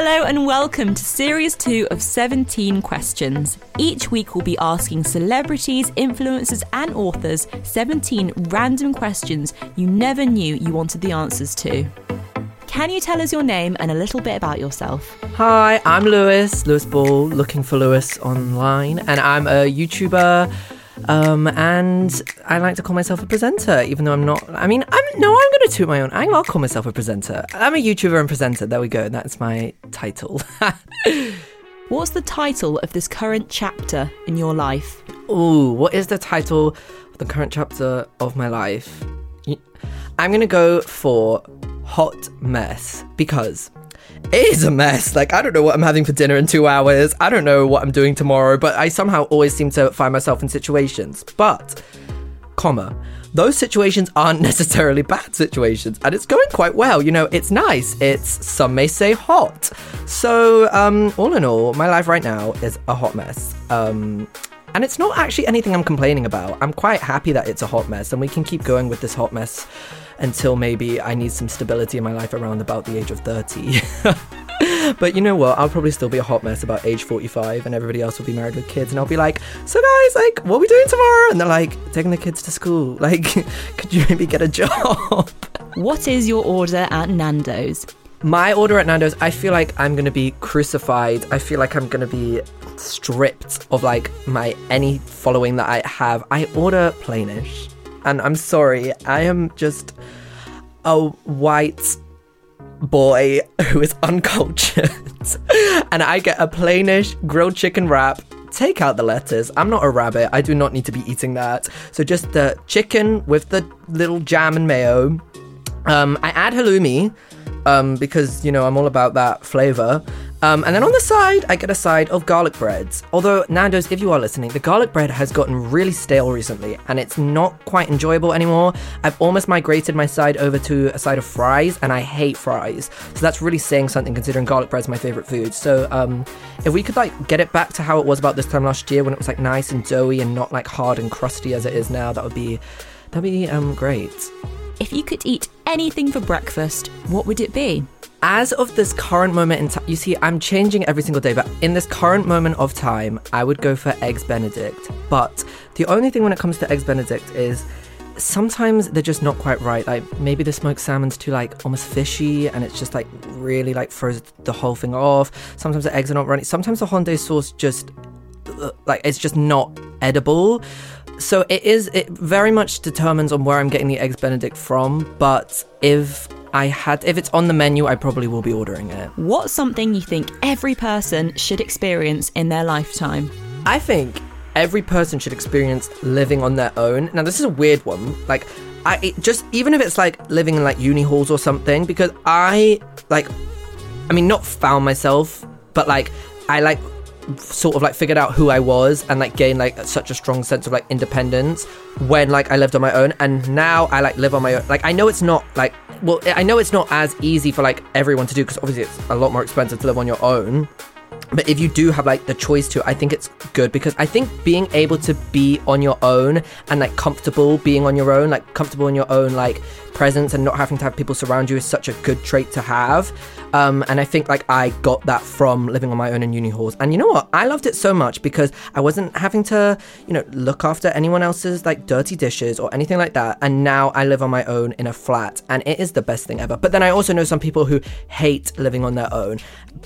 Hello and welcome to series 2 of 17 questions. Each week we'll be asking celebrities, influencers and authors 17 random questions you never knew you wanted the answers to. Can you tell us your name and a little bit about yourself? Hi, I'm Lewis, Lewis Ball, looking for Lewis online, and I'm a YouTuber. Um, and I like to call myself a presenter, even though I'm not. I mean, I'm no, I'm going to toot my own. I'll call myself a presenter. I'm a YouTuber and presenter. There we go. That's my title. What's the title of this current chapter in your life? Ooh, what is the title of the current chapter of my life? I'm going to go for Hot Mess because it is a mess. Like, I don't know what I'm having for dinner in two hours. I don't know what I'm doing tomorrow, but I somehow always seem to find myself in situations. But, comma, those situations aren't necessarily bad situations, and it's going quite well. You know, it's nice. It's, some may say, hot. So, um, all in all, my life right now is a hot mess. Um, and it's not actually anything I'm complaining about. I'm quite happy that it's a hot mess, and we can keep going with this hot mess until maybe I need some stability in my life around about the age of 30. but you know what? I'll probably still be a hot mess about age 45, and everybody else will be married with kids, and I'll be like, So, guys, like, what are we doing tomorrow? And they're like, Taking the kids to school. Like, could you maybe get a job? What is your order at Nando's? My order at Nando's, I feel like I'm gonna be crucified. I feel like I'm gonna be stripped of like my any following that I have. I order plainish, and I'm sorry, I am just a white boy who is uncultured, and I get a plainish grilled chicken wrap. Take out the lettuce. I'm not a rabbit. I do not need to be eating that. So just the chicken with the little jam and mayo. Um, I add halloumi um, because you know I'm all about that flavor. Um, and then on the side, I get a side of garlic breads. Although Nando's, if you are listening, the garlic bread has gotten really stale recently, and it's not quite enjoyable anymore. I've almost migrated my side over to a side of fries, and I hate fries. So that's really saying something, considering garlic bread's my favorite food. So um, if we could like get it back to how it was about this time last year, when it was like nice and doughy and not like hard and crusty as it is now, that would be that'd be um great. If you could eat anything for breakfast, what would it be? As of this current moment in time, you see, I'm changing every single day, but in this current moment of time, I would go for Eggs Benedict. But the only thing when it comes to Eggs Benedict is sometimes they're just not quite right. Like maybe the smoked salmon's too like almost fishy and it's just like really like throws the whole thing off. Sometimes the eggs are not running. Sometimes the hollandaise sauce just uh, like it's just not edible. So it is it very much determines on where I'm getting the eggs benedict from, but if I had if it's on the menu, I probably will be ordering it. What's something you think every person should experience in their lifetime? I think every person should experience living on their own. Now, this is a weird one. Like, I it just even if it's like living in like uni halls or something, because I like, I mean, not found myself, but like I like sort of like figured out who I was and like gained like such a strong sense of like independence when like I lived on my own. And now I like live on my own. Like I know it's not like well I know it's not as easy for like everyone to do because obviously it's a lot more expensive to live on your own but if you do have like the choice to i think it's good because i think being able to be on your own and like comfortable being on your own like comfortable in your own like presence and not having to have people surround you is such a good trait to have. Um, and i think like i got that from living on my own in uni halls. And you know what? I loved it so much because i wasn't having to you know look after anyone else's like dirty dishes or anything like that. And now i live on my own in a flat and it is the best thing ever. But then i also know some people who hate living on their own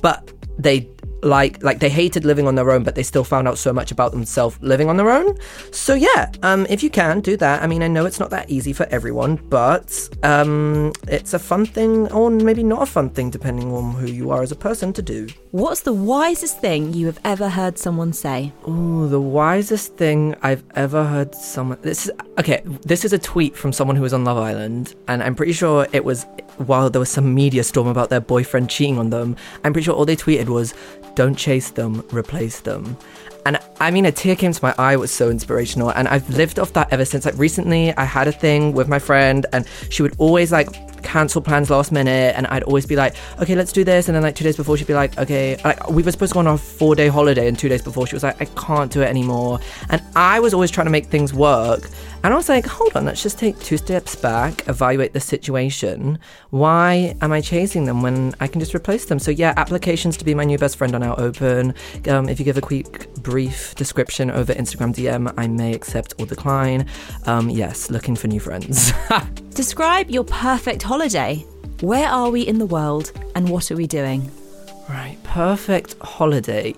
but they like like they hated living on their own, but they still found out so much about themselves living on their own. So yeah, um, if you can do that, I mean, I know it's not that easy for everyone, but um, it's a fun thing, or maybe not a fun thing, depending on who you are as a person to do. What's the wisest thing you have ever heard someone say? Oh, the wisest thing I've ever heard someone. This is okay. This is a tweet from someone who was on Love Island, and I'm pretty sure it was while there was some media storm about their boyfriend cheating on them. I'm pretty sure all they tweeted was, "Don't chase them, replace them." And I mean, a tear came to my eye. It was so inspirational, and I've lived off that ever since. Like recently, I had a thing with my friend, and she would always like cancel plans last minute and I'd always be like, okay, let's do this. And then like two days before she'd be like, okay, like we were supposed to go on a four day holiday and two days before she was like, I can't do it anymore. And I was always trying to make things work. And I was like, hold on, let's just take two steps back, evaluate the situation. Why am I chasing them when I can just replace them? So yeah, applications to be my new best friend are now open. Um, if you give a quick brief description over Instagram DM, I may accept or decline. Um, yes, looking for new friends. Describe your perfect holiday. Where are we in the world and what are we doing? Right, perfect holiday.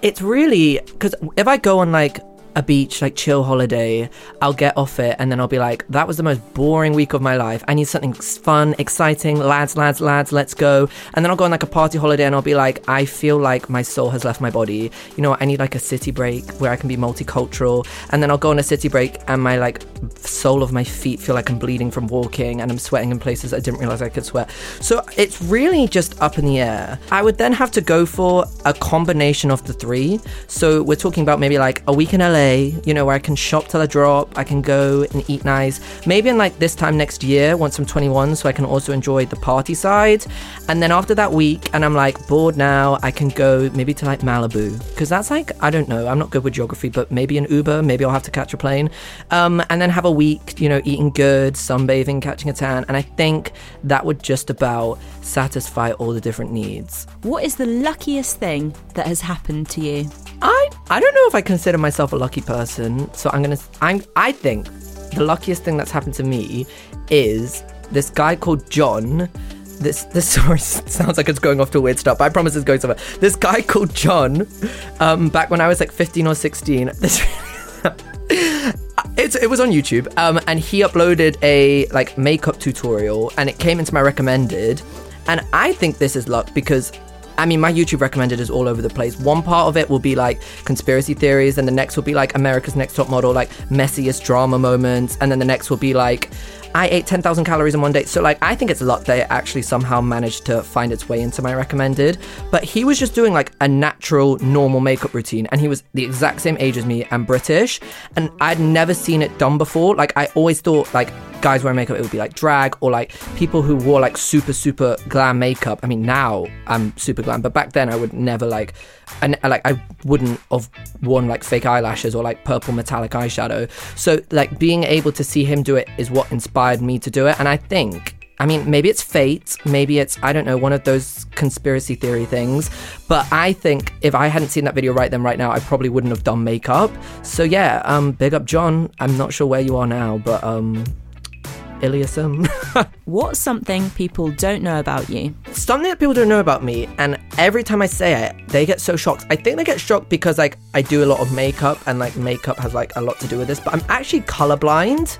It's really because if I go on like a beach, like chill holiday, I'll get off it and then I'll be like, that was the most boring week of my life. I need something fun, exciting, lads, lads, lads, let's go. And then I'll go on like a party holiday and I'll be like, I feel like my soul has left my body. You know, I need like a city break where I can be multicultural. And then I'll go on a city break and my like sole of my feet feel like I'm bleeding from walking and I'm sweating in places I didn't realize I could sweat. So it's really just up in the air. I would then have to go for a combination of the three. So we're talking about maybe like a week in LA, you know, where I can shop till I drop, I can go and eat nice. Maybe in like this time next year, once I'm 21, so I can also enjoy the party side. And then after that week, and I'm like bored now, I can go maybe to like Malibu. Because that's like, I don't know, I'm not good with geography, but maybe an Uber, maybe I'll have to catch a plane. Um, and then have a week, you know, eating good, sunbathing, catching a tan. And I think that would just about satisfy all the different needs. What is the luckiest thing that has happened to you? I I don't know if I consider myself a lucky person, so I'm gonna I'm I think the luckiest thing that's happened to me is this guy called John. This this story sounds like it's going off to a weird stuff, but I promise it's going somewhere. This guy called John, um, back when I was like 15 or 16. This it was on YouTube, um, and he uploaded a like makeup tutorial, and it came into my recommended. And I think this is luck because I mean, my YouTube recommended is all over the place. One part of it will be like conspiracy theories, and the next will be like America's Next Top Model, like messiest drama moments, and then the next will be like I ate 10,000 calories in one day. So, like, I think it's luck that it actually somehow managed to find its way into my recommended. But he was just doing like a natural, normal makeup routine, and he was the exact same age as me and British. And I'd never seen it done before. Like, I always thought, like, guys wearing makeup, it would be like drag or like people who wore like super, super glam makeup. I mean, now I'm super glam, but back then I would never like, and like I wouldn't have worn like fake eyelashes or like purple metallic eyeshadow. So like being able to see him do it is what inspired me to do it. And I think I mean, maybe it's fate, maybe it's, I don't know, one of those conspiracy theory things. But I think if I hadn't seen that video right then, right now, I probably wouldn't have done makeup. So yeah, um, big up John. I'm not sure where you are now, but um, Iliasum. What's something people don't know about you? Something that people don't know about me, and every time I say it, they get so shocked. I think they get shocked because like I do a lot of makeup, and like makeup has like a lot to do with this. But I'm actually colorblind,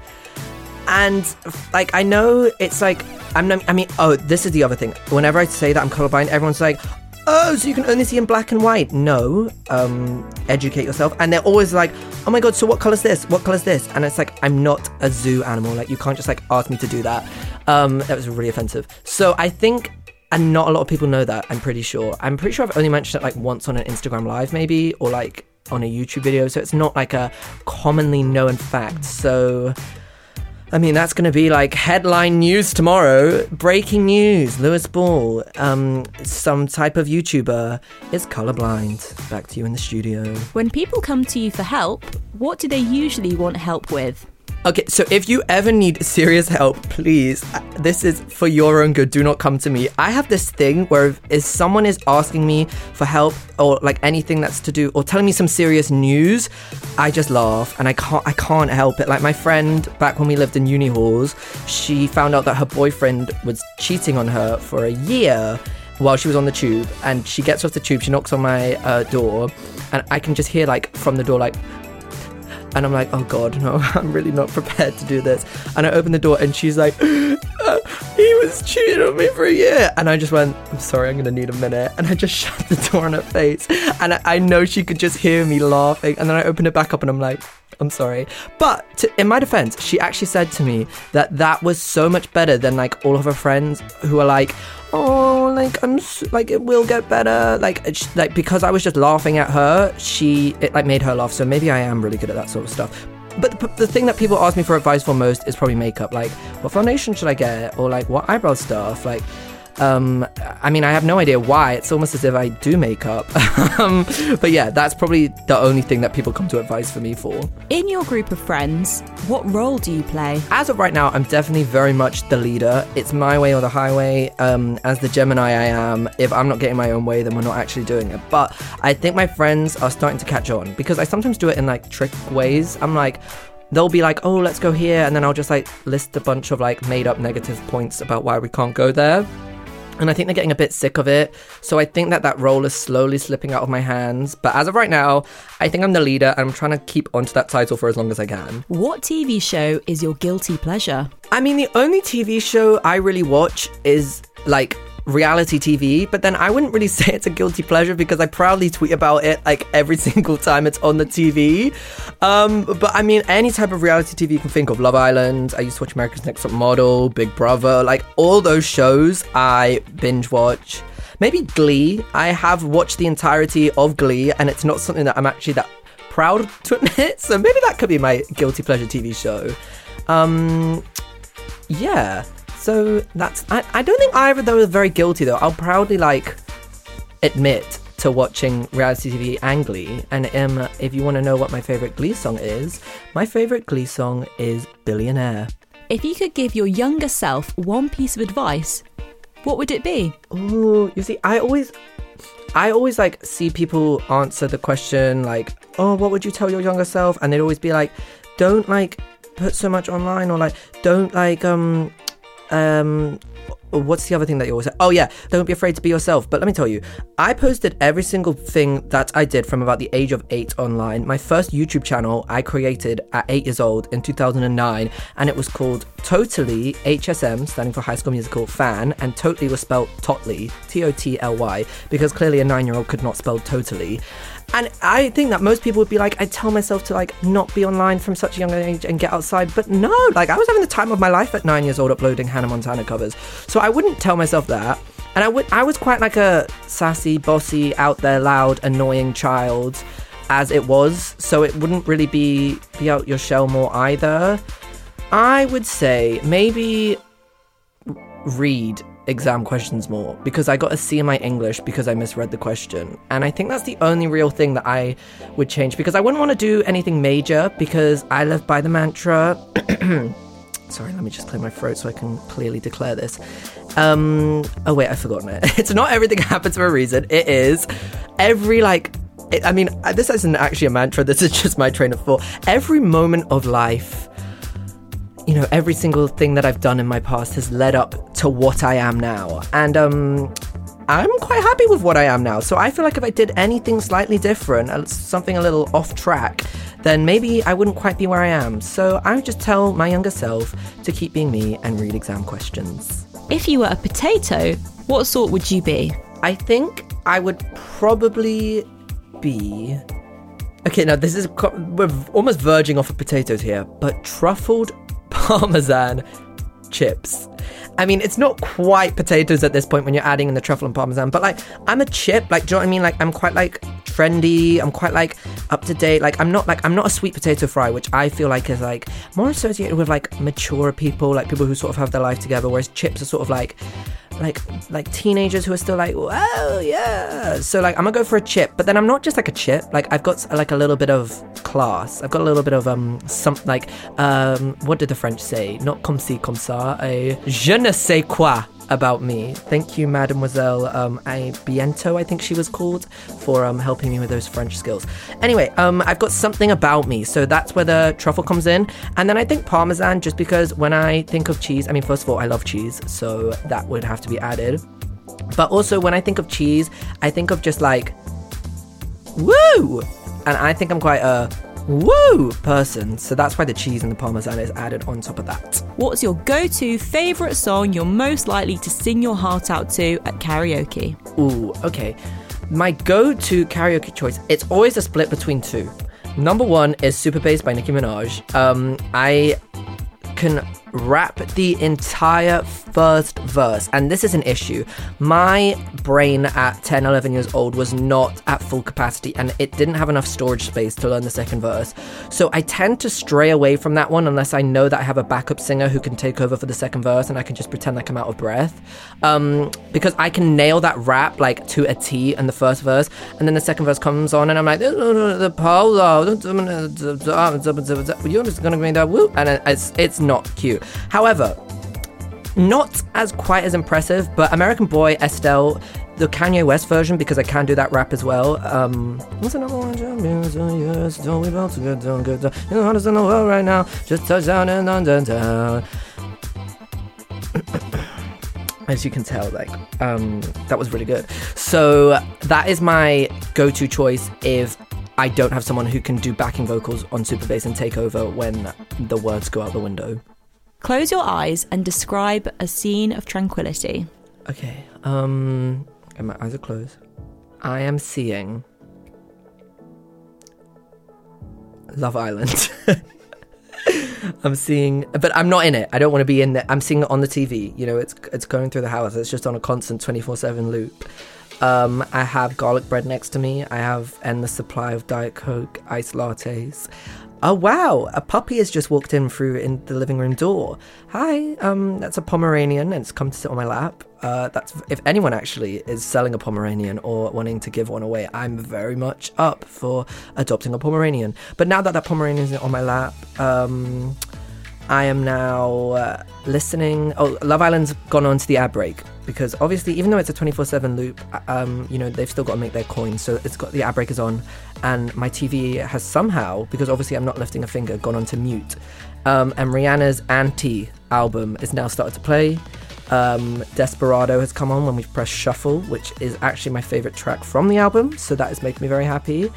and like I know it's like I'm. Not, I mean, oh, this is the other thing. Whenever I say that I'm colorblind, everyone's like, oh, so you can only see in black and white. No, um, educate yourself. And they're always like, oh my god, so what color's this? What color's this? And it's like, I'm not a zoo animal. Like, you can't just like ask me to do that. Um, that was really offensive. So I think, and not a lot of people know that. I'm pretty sure. I'm pretty sure I've only mentioned it like once on an Instagram live, maybe, or like on a YouTube video. So it's not like a commonly known fact. So I mean, that's going to be like headline news tomorrow. Breaking news: Lewis Ball, um, some type of YouTuber is colorblind. Back to you in the studio. When people come to you for help, what do they usually want help with? Okay, so if you ever need serious help, please, uh, this is for your own good. Do not come to me. I have this thing where if, if someone is asking me for help or like anything that's to do or telling me some serious news, I just laugh and I can't I can't help it. Like my friend back when we lived in uni halls, she found out that her boyfriend was cheating on her for a year while she was on the tube, and she gets off the tube. She knocks on my uh, door, and I can just hear like from the door like. And I'm like, oh god, no, I'm really not prepared to do this. And I open the door, and she's like, uh, he was cheating on me for a year. And I just went, I'm sorry, I'm gonna need a minute. And I just shut the door on her face. And I, I know she could just hear me laughing. And then I open it back up, and I'm like, I'm sorry. But to, in my defense, she actually said to me that that was so much better than like all of her friends who are like, oh, like I'm s- like it will get better. Like it's like because I was just laughing at her, she it like made her laugh. So maybe I am really good at that sort of stuff. But the, the thing that people ask me for advice for most is probably makeup. Like, what foundation should I get, or like what eyebrow stuff, like. Um, I mean, I have no idea why. It's almost as if I do makeup. um, but yeah, that's probably the only thing that people come to advice for me for. In your group of friends, what role do you play? As of right now, I'm definitely very much the leader. It's my way or the highway. Um, as the Gemini I am, if I'm not getting my own way, then we're not actually doing it. But I think my friends are starting to catch on because I sometimes do it in like trick ways. I'm like, they'll be like, oh, let's go here. And then I'll just like list a bunch of like made up negative points about why we can't go there. And I think they're getting a bit sick of it. So I think that that role is slowly slipping out of my hands. But as of right now, I think I'm the leader and I'm trying to keep onto that title for as long as I can. What TV show is your guilty pleasure? I mean, the only TV show I really watch is like reality TV, but then I wouldn't really say it's a guilty pleasure because I proudly tweet about it like every single time it's on the TV. Um, but I mean, any type of reality TV you can think of Love Island, I used to watch America's Next Top Model, Big Brother, like all those shows I binge watch. Maybe Glee. I have watched the entirety of Glee, and it's not something that I'm actually that proud to admit. So maybe that could be my guilty pleasure TV show. Um, yeah. So that's I, I don't think either of those are very guilty though. I'll proudly like admit to watching reality TV and Glee. And um, if you want to know what my favorite Glee song is, my favorite Glee song is Billionaire. If you could give your younger self one piece of advice, what would it be? Oh, you see, I always, I always like see people answer the question like, "Oh, what would you tell your younger self?" And they'd always be like, "Don't like put so much online," or like, "Don't like um, um." What's the other thing that you always say? Oh yeah, don't be afraid to be yourself. But let me tell you, I posted every single thing that I did from about the age of eight online. My first YouTube channel I created at eight years old in 2009, and it was called Totally HSM, standing for High School Musical fan, and Totally was spelled Totly, T O T L Y, because clearly a nine-year-old could not spell totally. And I think that most people would be like, I tell myself to like not be online from such a young age and get outside. But no, like I was having the time of my life at nine years old uploading Hannah Montana covers. So I wouldn't tell myself that. And I would I was quite like a sassy, bossy, out there, loud, annoying child as it was. So it wouldn't really be be out your shell more either. I would say maybe read exam questions more because I got a C in my English because I misread the question. And I think that's the only real thing that I would change because I wouldn't want to do anything major because I live by the mantra. Sorry, let me just clear my throat so I can clearly declare this. Um, oh wait, I've forgotten it. It's not everything happens for a reason. It is every like I mean, this isn't actually a mantra. This is just my train of thought. Every moment of life you know, every single thing that I've done in my past has led up to what I am now. And um I'm quite happy with what I am now. So I feel like if I did anything slightly different, uh, something a little off track, then maybe I wouldn't quite be where I am. So I would just tell my younger self to keep being me and read exam questions. If you were a potato, what sort would you be? I think I would probably be. Okay, now this is we're almost verging off of potatoes here, but truffled parmesan chips. I mean, it's not quite potatoes at this point when you're adding in the truffle and parmesan, but like, I'm a chip. Like, do you know what I mean? Like, I'm quite like trendy. I'm quite like up to date. Like, I'm not like I'm not a sweet potato fry, which I feel like is like more associated with like mature people, like people who sort of have their life together. Whereas chips are sort of like like like teenagers who are still like, wow, yeah. So like I'm gonna go for a chip, but then I'm not just like a chip. Like I've got like a little bit of class. I've got a little bit of um some like um what did the French say? Not comme ci comme ça. A je ne sais quoi about me. Thank you, Mademoiselle um, I Biento, I think she was called, for um, helping me with those French skills. Anyway, um, I've got something about me, so that's where the truffle comes in. And then I think Parmesan, just because when I think of cheese, I mean, first of all, I love cheese, so that would have to be added. But also, when I think of cheese, I think of just like, woo! And I think I'm quite a woo person. So that's why the cheese and the parmesan is added on top of that. What's your go to favourite song you're most likely to sing your heart out to at karaoke? Ooh, okay. My go to karaoke choice, it's always a split between two. Number one is Super Bass by Nicki Minaj. Um, I can rap the entire first verse. And this is an issue. My brain at 10, 11 years old was not at full capacity and it didn't have enough storage space to learn the second verse. So I tend to stray away from that one unless I know that I have a backup singer who can take over for the second verse and I can just pretend like I'm out of breath. Um, because I can nail that rap like to a T in the first verse and then the second verse comes on and I'm like, the polo, you're just gonna bring that whoop. And it's, it's not cute. However, not as quite as impressive, but American Boy, Estelle, the Kanye West version, because I can do that rap as well. Um, what's the one don't we about to get down, get down. You know how to in the world right now. Just touch down. As you can tell, like, um, that was really good. So that is my go-to choice if I don't have someone who can do backing vocals on super bass and take over when the words go out the window. Close your eyes and describe a scene of tranquility. Okay, um, and my eyes are closed. I am seeing Love Island. I'm seeing, but I'm not in it. I don't want to be in there. I'm seeing it on the TV. You know, it's it's going through the house. It's just on a constant 24/7 loop. Um, I have garlic bread next to me. I have endless supply of Diet Coke, iced lattes. Oh wow, a puppy has just walked in through in the living room door. Hi, um, that's a Pomeranian and it's come to sit on my lap. Uh, that's if anyone actually is selling a Pomeranian or wanting to give one away, I'm very much up for adopting a Pomeranian. But now that that Pomeranian is on my lap, um, I am now uh, listening. Oh, Love Island's gone on to the ad break because obviously, even though it's a 24 7 loop, uh, um, you know, they've still got to make their coins. So it's got the ad breakers on, and my TV has somehow, because obviously I'm not lifting a finger, gone on to mute. Um, and Rihanna's Anti album is now started to play. Um, Desperado has come on when we've pressed shuffle, which is actually my favorite track from the album. So that is making me very happy.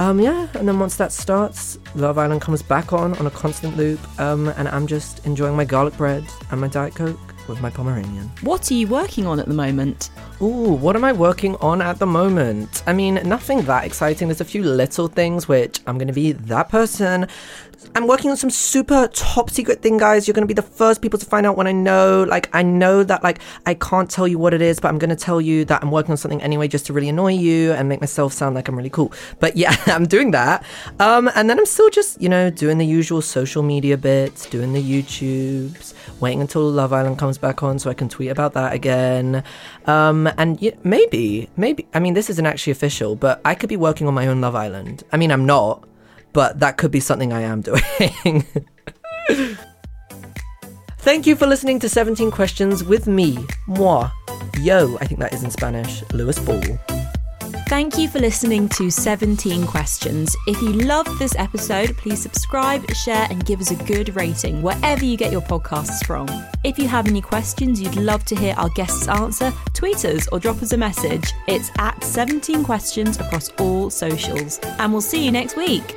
Um, yeah, and then once that starts, Love Island comes back on on a constant loop, um, and I'm just enjoying my garlic bread and my Diet Coke with my Pomeranian. What are you working on at the moment? Ooh, what am I working on at the moment? I mean, nothing that exciting. There's a few little things which I'm going to be that person I'm working on some super top secret thing, guys. You're going to be the first people to find out when I know. Like, I know that, like, I can't tell you what it is, but I'm going to tell you that I'm working on something anyway just to really annoy you and make myself sound like I'm really cool. But yeah, I'm doing that. Um, and then I'm still just, you know, doing the usual social media bits, doing the YouTubes, waiting until Love Island comes back on so I can tweet about that again. Um, and yeah, maybe, maybe, I mean, this isn't actually official, but I could be working on my own Love Island. I mean, I'm not but that could be something I am doing. Thank you for listening to 17 Questions with me, moi. Yo, I think that is in Spanish, Lewis Ball. Thank you for listening to 17 Questions. If you loved this episode, please subscribe, share, and give us a good rating wherever you get your podcasts from. If you have any questions you'd love to hear our guests answer, tweet us or drop us a message. It's at 17 Questions across all socials. And we'll see you next week.